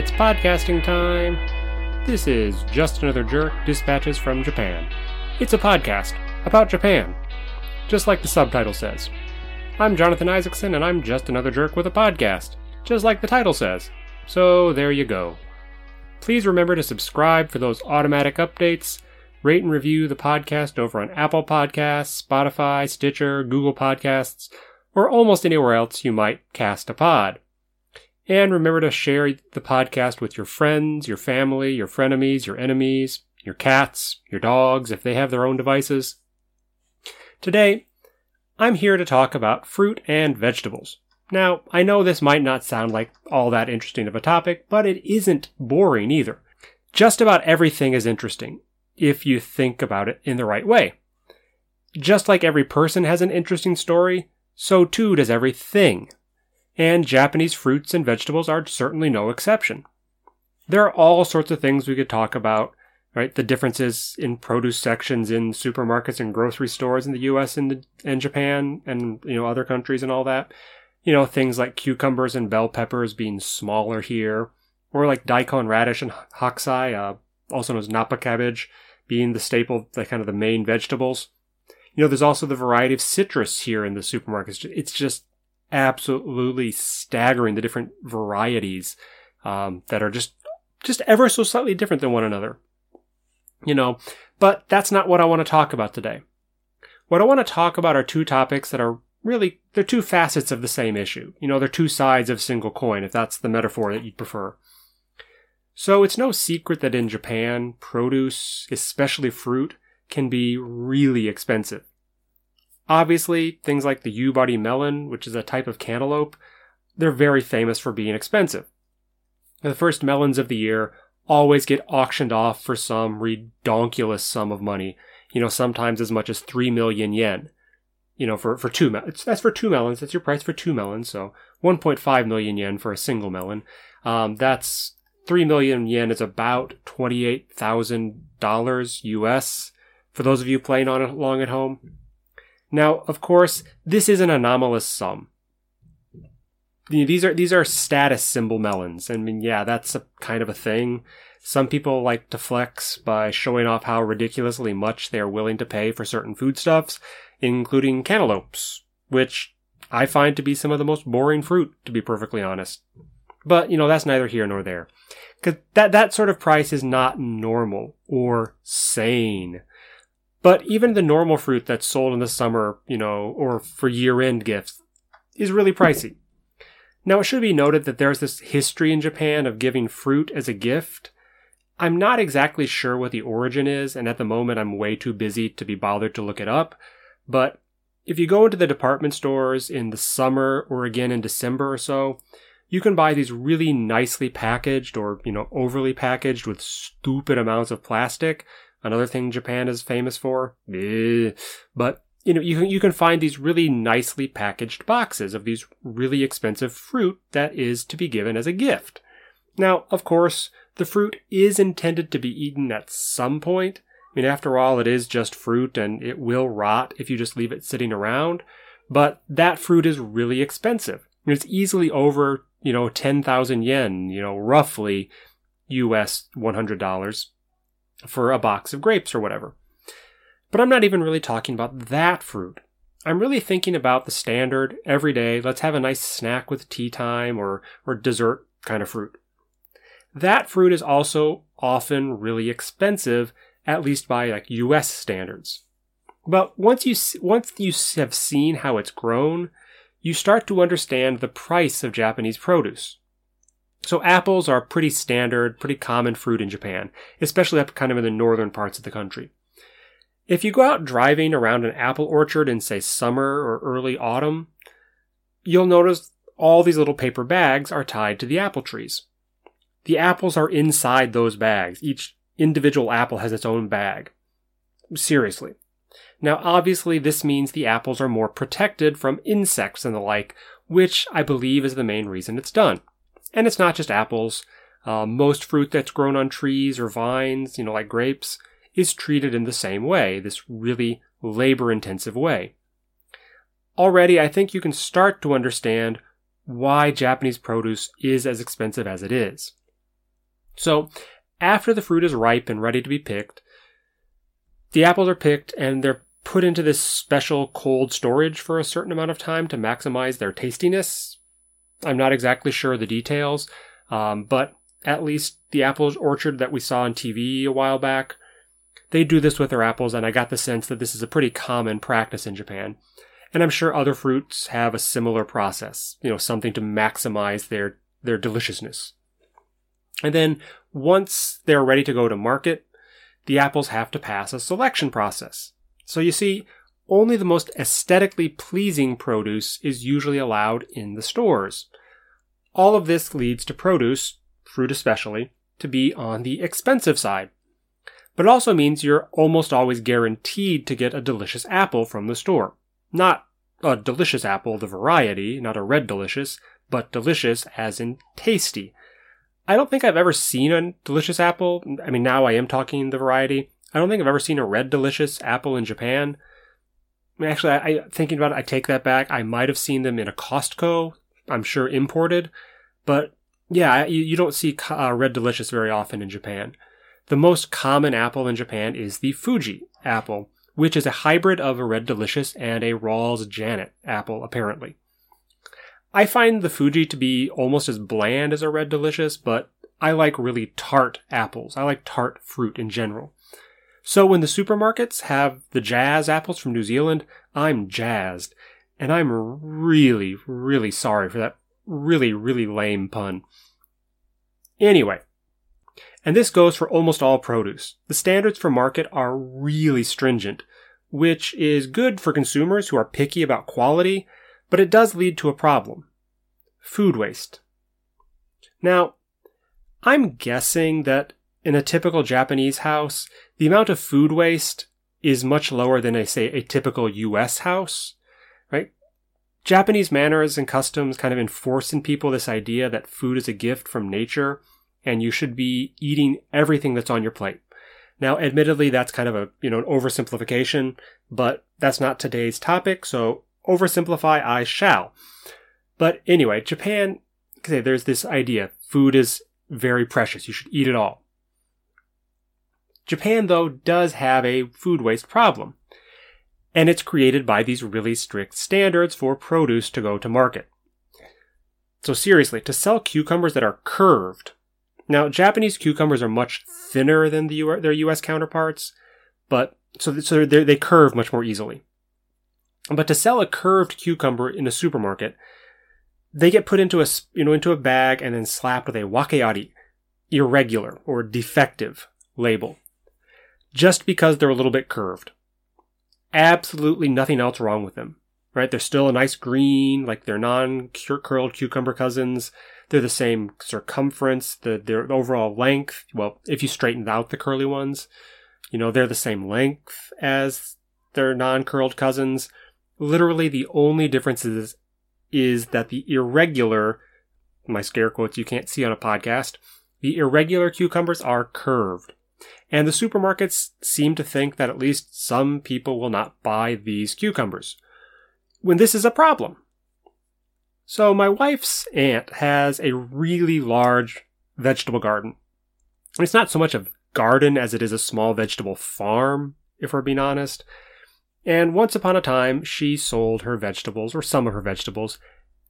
It's podcasting time. This is Just Another Jerk Dispatches from Japan. It's a podcast about Japan, just like the subtitle says. I'm Jonathan Isaacson, and I'm just another jerk with a podcast, just like the title says. So there you go. Please remember to subscribe for those automatic updates. Rate and review the podcast over on Apple Podcasts, Spotify, Stitcher, Google Podcasts, or almost anywhere else you might cast a pod. And remember to share the podcast with your friends, your family, your frenemies, your enemies, your cats, your dogs, if they have their own devices. Today, I'm here to talk about fruit and vegetables. Now, I know this might not sound like all that interesting of a topic, but it isn't boring either. Just about everything is interesting, if you think about it in the right way. Just like every person has an interesting story, so too does everything. And Japanese fruits and vegetables are certainly no exception. There are all sorts of things we could talk about, right? The differences in produce sections in supermarkets and grocery stores in the US and, the, and Japan and, you know, other countries and all that. You know, things like cucumbers and bell peppers being smaller here, or like daikon radish and hakusai, uh, also known as napa cabbage, being the staple, the kind of the main vegetables. You know, there's also the variety of citrus here in the supermarkets. It's just absolutely staggering the different varieties um, that are just just ever so slightly different than one another. You know, but that's not what I want to talk about today. What I want to talk about are two topics that are really they're two facets of the same issue. You know, they're two sides of a single coin, if that's the metaphor that you'd prefer. So it's no secret that in Japan, produce, especially fruit, can be really expensive. Obviously, things like the Yubari melon, which is a type of cantaloupe, they're very famous for being expensive. The first melons of the year always get auctioned off for some redonkulous sum of money, you know, sometimes as much as 3 million yen. You know, for, for two, melons. that's for two melons. That's your price for two melons. So 1.5 million yen for a single melon. Um, that's 3 million yen is about $28,000 US for those of you playing on along at home. Now, of course, this is an anomalous sum. These are these are status symbol melons. I mean, yeah, that's a kind of a thing. Some people like to flex by showing off how ridiculously much they are willing to pay for certain foodstuffs, including cantaloupes, which I find to be some of the most boring fruit, to be perfectly honest. But, you know, that's neither here nor there. Cause that, that sort of price is not normal or sane. But even the normal fruit that's sold in the summer, you know, or for year end gifts is really pricey. Now, it should be noted that there's this history in Japan of giving fruit as a gift. I'm not exactly sure what the origin is, and at the moment I'm way too busy to be bothered to look it up. But if you go into the department stores in the summer or again in December or so, you can buy these really nicely packaged or, you know, overly packaged with stupid amounts of plastic Another thing Japan is famous for. But you know, you can, you can find these really nicely packaged boxes of these really expensive fruit that is to be given as a gift. Now, of course, the fruit is intended to be eaten at some point. I mean, after all, it is just fruit and it will rot if you just leave it sitting around. But that fruit is really expensive. It's easily over, you know, 10,000 yen, you know, roughly US $100 for a box of grapes or whatever. But I'm not even really talking about that fruit. I'm really thinking about the standard, everyday, let's have a nice snack with tea time or, or dessert kind of fruit. That fruit is also often really expensive, at least by like US standards. But once you, once you have seen how it's grown, you start to understand the price of Japanese produce. So apples are pretty standard, pretty common fruit in Japan, especially up kind of in the northern parts of the country. If you go out driving around an apple orchard in say summer or early autumn, you'll notice all these little paper bags are tied to the apple trees. The apples are inside those bags. Each individual apple has its own bag. Seriously. Now, obviously, this means the apples are more protected from insects and the like, which I believe is the main reason it's done. And it's not just apples. Uh, most fruit that's grown on trees or vines, you know, like grapes, is treated in the same way, this really labor intensive way. Already, I think you can start to understand why Japanese produce is as expensive as it is. So, after the fruit is ripe and ready to be picked, the apples are picked and they're put into this special cold storage for a certain amount of time to maximize their tastiness. I'm not exactly sure the details, um, but at least the apple orchard that we saw on TV a while back, they do this with their apples, and I got the sense that this is a pretty common practice in Japan. And I'm sure other fruits have a similar process, you know, something to maximize their, their deliciousness. And then once they're ready to go to market, the apples have to pass a selection process. So you see, only the most aesthetically pleasing produce is usually allowed in the stores. All of this leads to produce, fruit especially, to be on the expensive side. But it also means you're almost always guaranteed to get a delicious apple from the store. Not a delicious apple, the variety, not a red delicious, but delicious as in tasty. I don't think I've ever seen a delicious apple. I mean, now I am talking the variety. I don't think I've ever seen a red delicious apple in Japan. Mean, actually, I, I thinking about it, I take that back. I might have seen them in a Costco. I'm sure imported, but yeah, you, you don't see uh, red delicious very often in Japan. The most common apple in Japan is the Fuji apple, which is a hybrid of a red delicious and a Ralls Janet apple, apparently. I find the Fuji to be almost as bland as a red delicious, but I like really tart apples. I like tart fruit in general. So when the supermarkets have the Jazz apples from New Zealand, I'm jazzed. And I'm really, really sorry for that really, really lame pun. Anyway, and this goes for almost all produce. The standards for market are really stringent, which is good for consumers who are picky about quality, but it does lead to a problem. Food waste. Now, I'm guessing that in a typical Japanese house, the amount of food waste is much lower than, a, say, a typical US house, right? Japanese manners and customs kind of enforce in people this idea that food is a gift from nature and you should be eating everything that's on your plate. Now, admittedly, that's kind of a, you know, an oversimplification, but that's not today's topic, so oversimplify I shall. But anyway, Japan, okay, there's this idea food is very precious. You should eat it all. Japan, though, does have a food waste problem. And it's created by these really strict standards for produce to go to market. So seriously, to sell cucumbers that are curved. Now, Japanese cucumbers are much thinner than the U- their US counterparts, but so, so they curve much more easily. But to sell a curved cucumber in a supermarket, they get put into a you know into a bag and then slapped with a wakeari, irregular or defective label just because they're a little bit curved. Absolutely nothing else wrong with them, right? They're still a nice green, like they're non-curled cucumber cousins. They're the same circumference, the, their overall length. Well, if you straightened out the curly ones, you know, they're the same length as their non-curled cousins. Literally the only difference is, is that the irregular, my scare quotes you can't see on a podcast, the irregular cucumbers are curved. And the supermarkets seem to think that at least some people will not buy these cucumbers. When this is a problem. So my wife's aunt has a really large vegetable garden. It's not so much a garden as it is a small vegetable farm, if we're being honest. And once upon a time, she sold her vegetables, or some of her vegetables,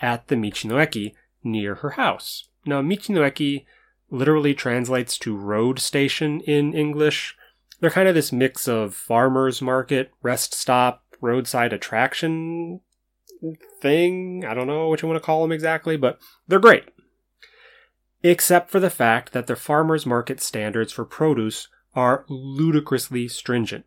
at the Michinoeki near her house. Now, Michinoeki literally translates to road station in English. They're kind of this mix of farmer's market, rest stop, roadside attraction thing. I don't know what you want to call them exactly, but they're great. Except for the fact that their farmer's market standards for produce are ludicrously stringent.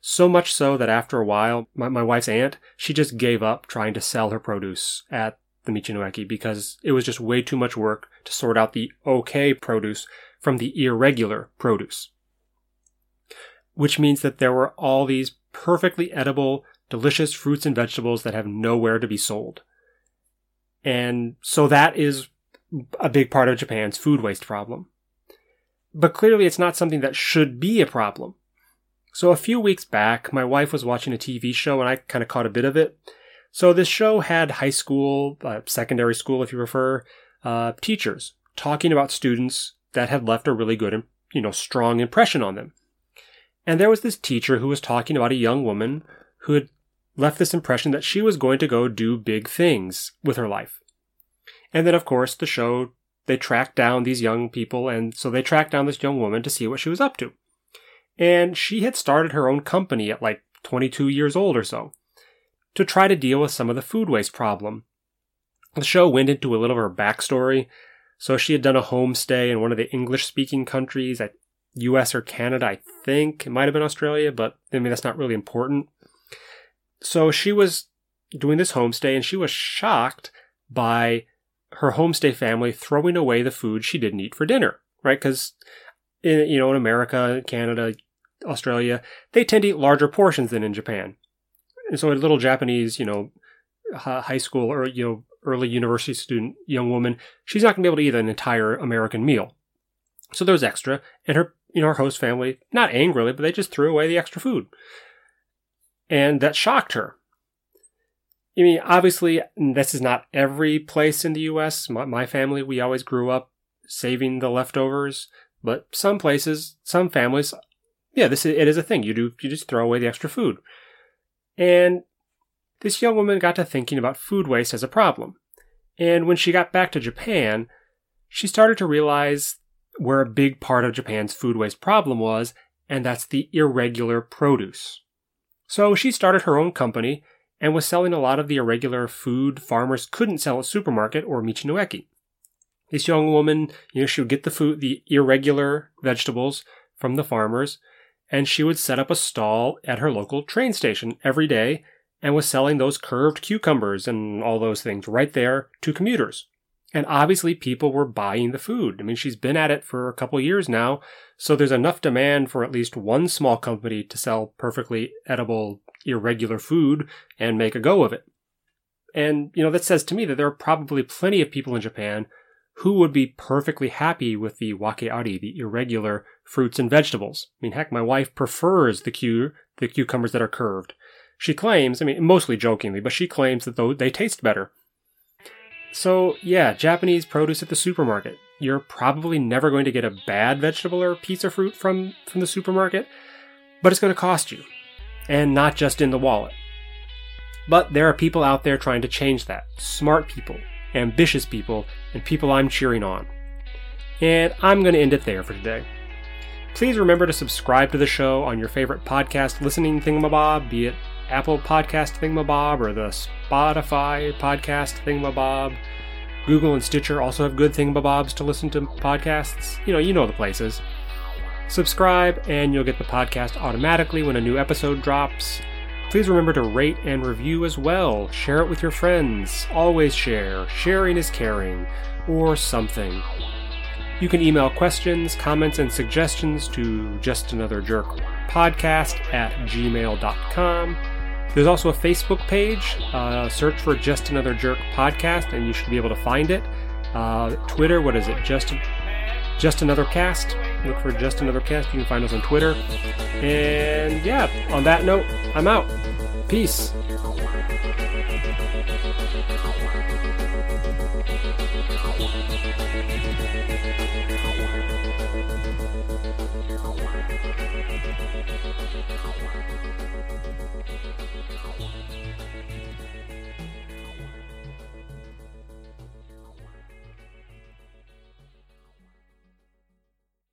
So much so that after a while, my, my wife's aunt, she just gave up trying to sell her produce at the Michinoeki because it was just way too much work to sort out the okay produce from the irregular produce. Which means that there were all these perfectly edible, delicious fruits and vegetables that have nowhere to be sold. And so that is a big part of Japan's food waste problem. But clearly it's not something that should be a problem. So a few weeks back, my wife was watching a TV show and I kind of caught a bit of it So this show had high school, uh, secondary school, if you prefer, uh, teachers talking about students that had left a really good, you know, strong impression on them. And there was this teacher who was talking about a young woman who had left this impression that she was going to go do big things with her life. And then, of course, the show, they tracked down these young people, and so they tracked down this young woman to see what she was up to. And she had started her own company at like 22 years old or so to try to deal with some of the food waste problem. The show went into a little of her backstory. So she had done a homestay in one of the English speaking countries at US or Canada, I think. It might have been Australia, but I mean, that's not really important. So she was doing this homestay and she was shocked by her homestay family throwing away the food she didn't eat for dinner, right? Because, you know, in America, Canada, Australia, they tend to eat larger portions than in Japan. And so a little Japanese, you know, high school or, you know, early university student young woman, she's not going to be able to eat an entire American meal. So there's extra, and her, you know, her host family, not angrily, but they just threw away the extra food. And that shocked her. I mean, obviously, this is not every place in the U.S. My, my family, we always grew up saving the leftovers, but some places, some families, yeah, this is, it is a thing. You do, you just throw away the extra food. And this young woman got to thinking about food waste as a problem. And when she got back to Japan, she started to realize where a big part of Japan's food waste problem was, and that's the irregular produce. So she started her own company and was selling a lot of the irregular food farmers couldn't sell at supermarket or Michinoeki. This young woman, you know, she would get the food, the irregular vegetables from the farmers, and she would set up a stall at her local train station every day and was selling those curved cucumbers and all those things right there to commuters. And obviously, people were buying the food. I mean, she's been at it for a couple years now, so there's enough demand for at least one small company to sell perfectly edible, irregular food and make a go of it. And, you know, that says to me that there are probably plenty of people in Japan who would be perfectly happy with the wakeari, the irregular fruits and vegetables. I mean, heck, my wife prefers the cu- the cucumbers that are curved. She claims, I mean, mostly jokingly, but she claims that they taste better. So, yeah, Japanese produce at the supermarket. You're probably never going to get a bad vegetable or piece of fruit from, from the supermarket, but it's going to cost you. And not just in the wallet. But there are people out there trying to change that. Smart people, ambitious people, and people I'm cheering on. And I'm going to end it there for today. Please remember to subscribe to the show on your favorite podcast listening thingamabob, be it Apple Podcast Thingamabob or the Spotify Podcast Thingamabob. Google and Stitcher also have good thingamabobs to listen to podcasts. You know, you know the places. Subscribe, and you'll get the podcast automatically when a new episode drops. Please remember to rate and review as well. Share it with your friends. Always share. Sharing is caring. Or something. You can email questions, comments, and suggestions to just another jerk podcast at gmail.com. There's also a Facebook page. Uh, search for Just Another Jerk podcast, and you should be able to find it. Uh, Twitter, what is it? Just Just Another Cast. Look for Just Another Cast. You can find us on Twitter. And yeah, on that note, I'm out. Peace.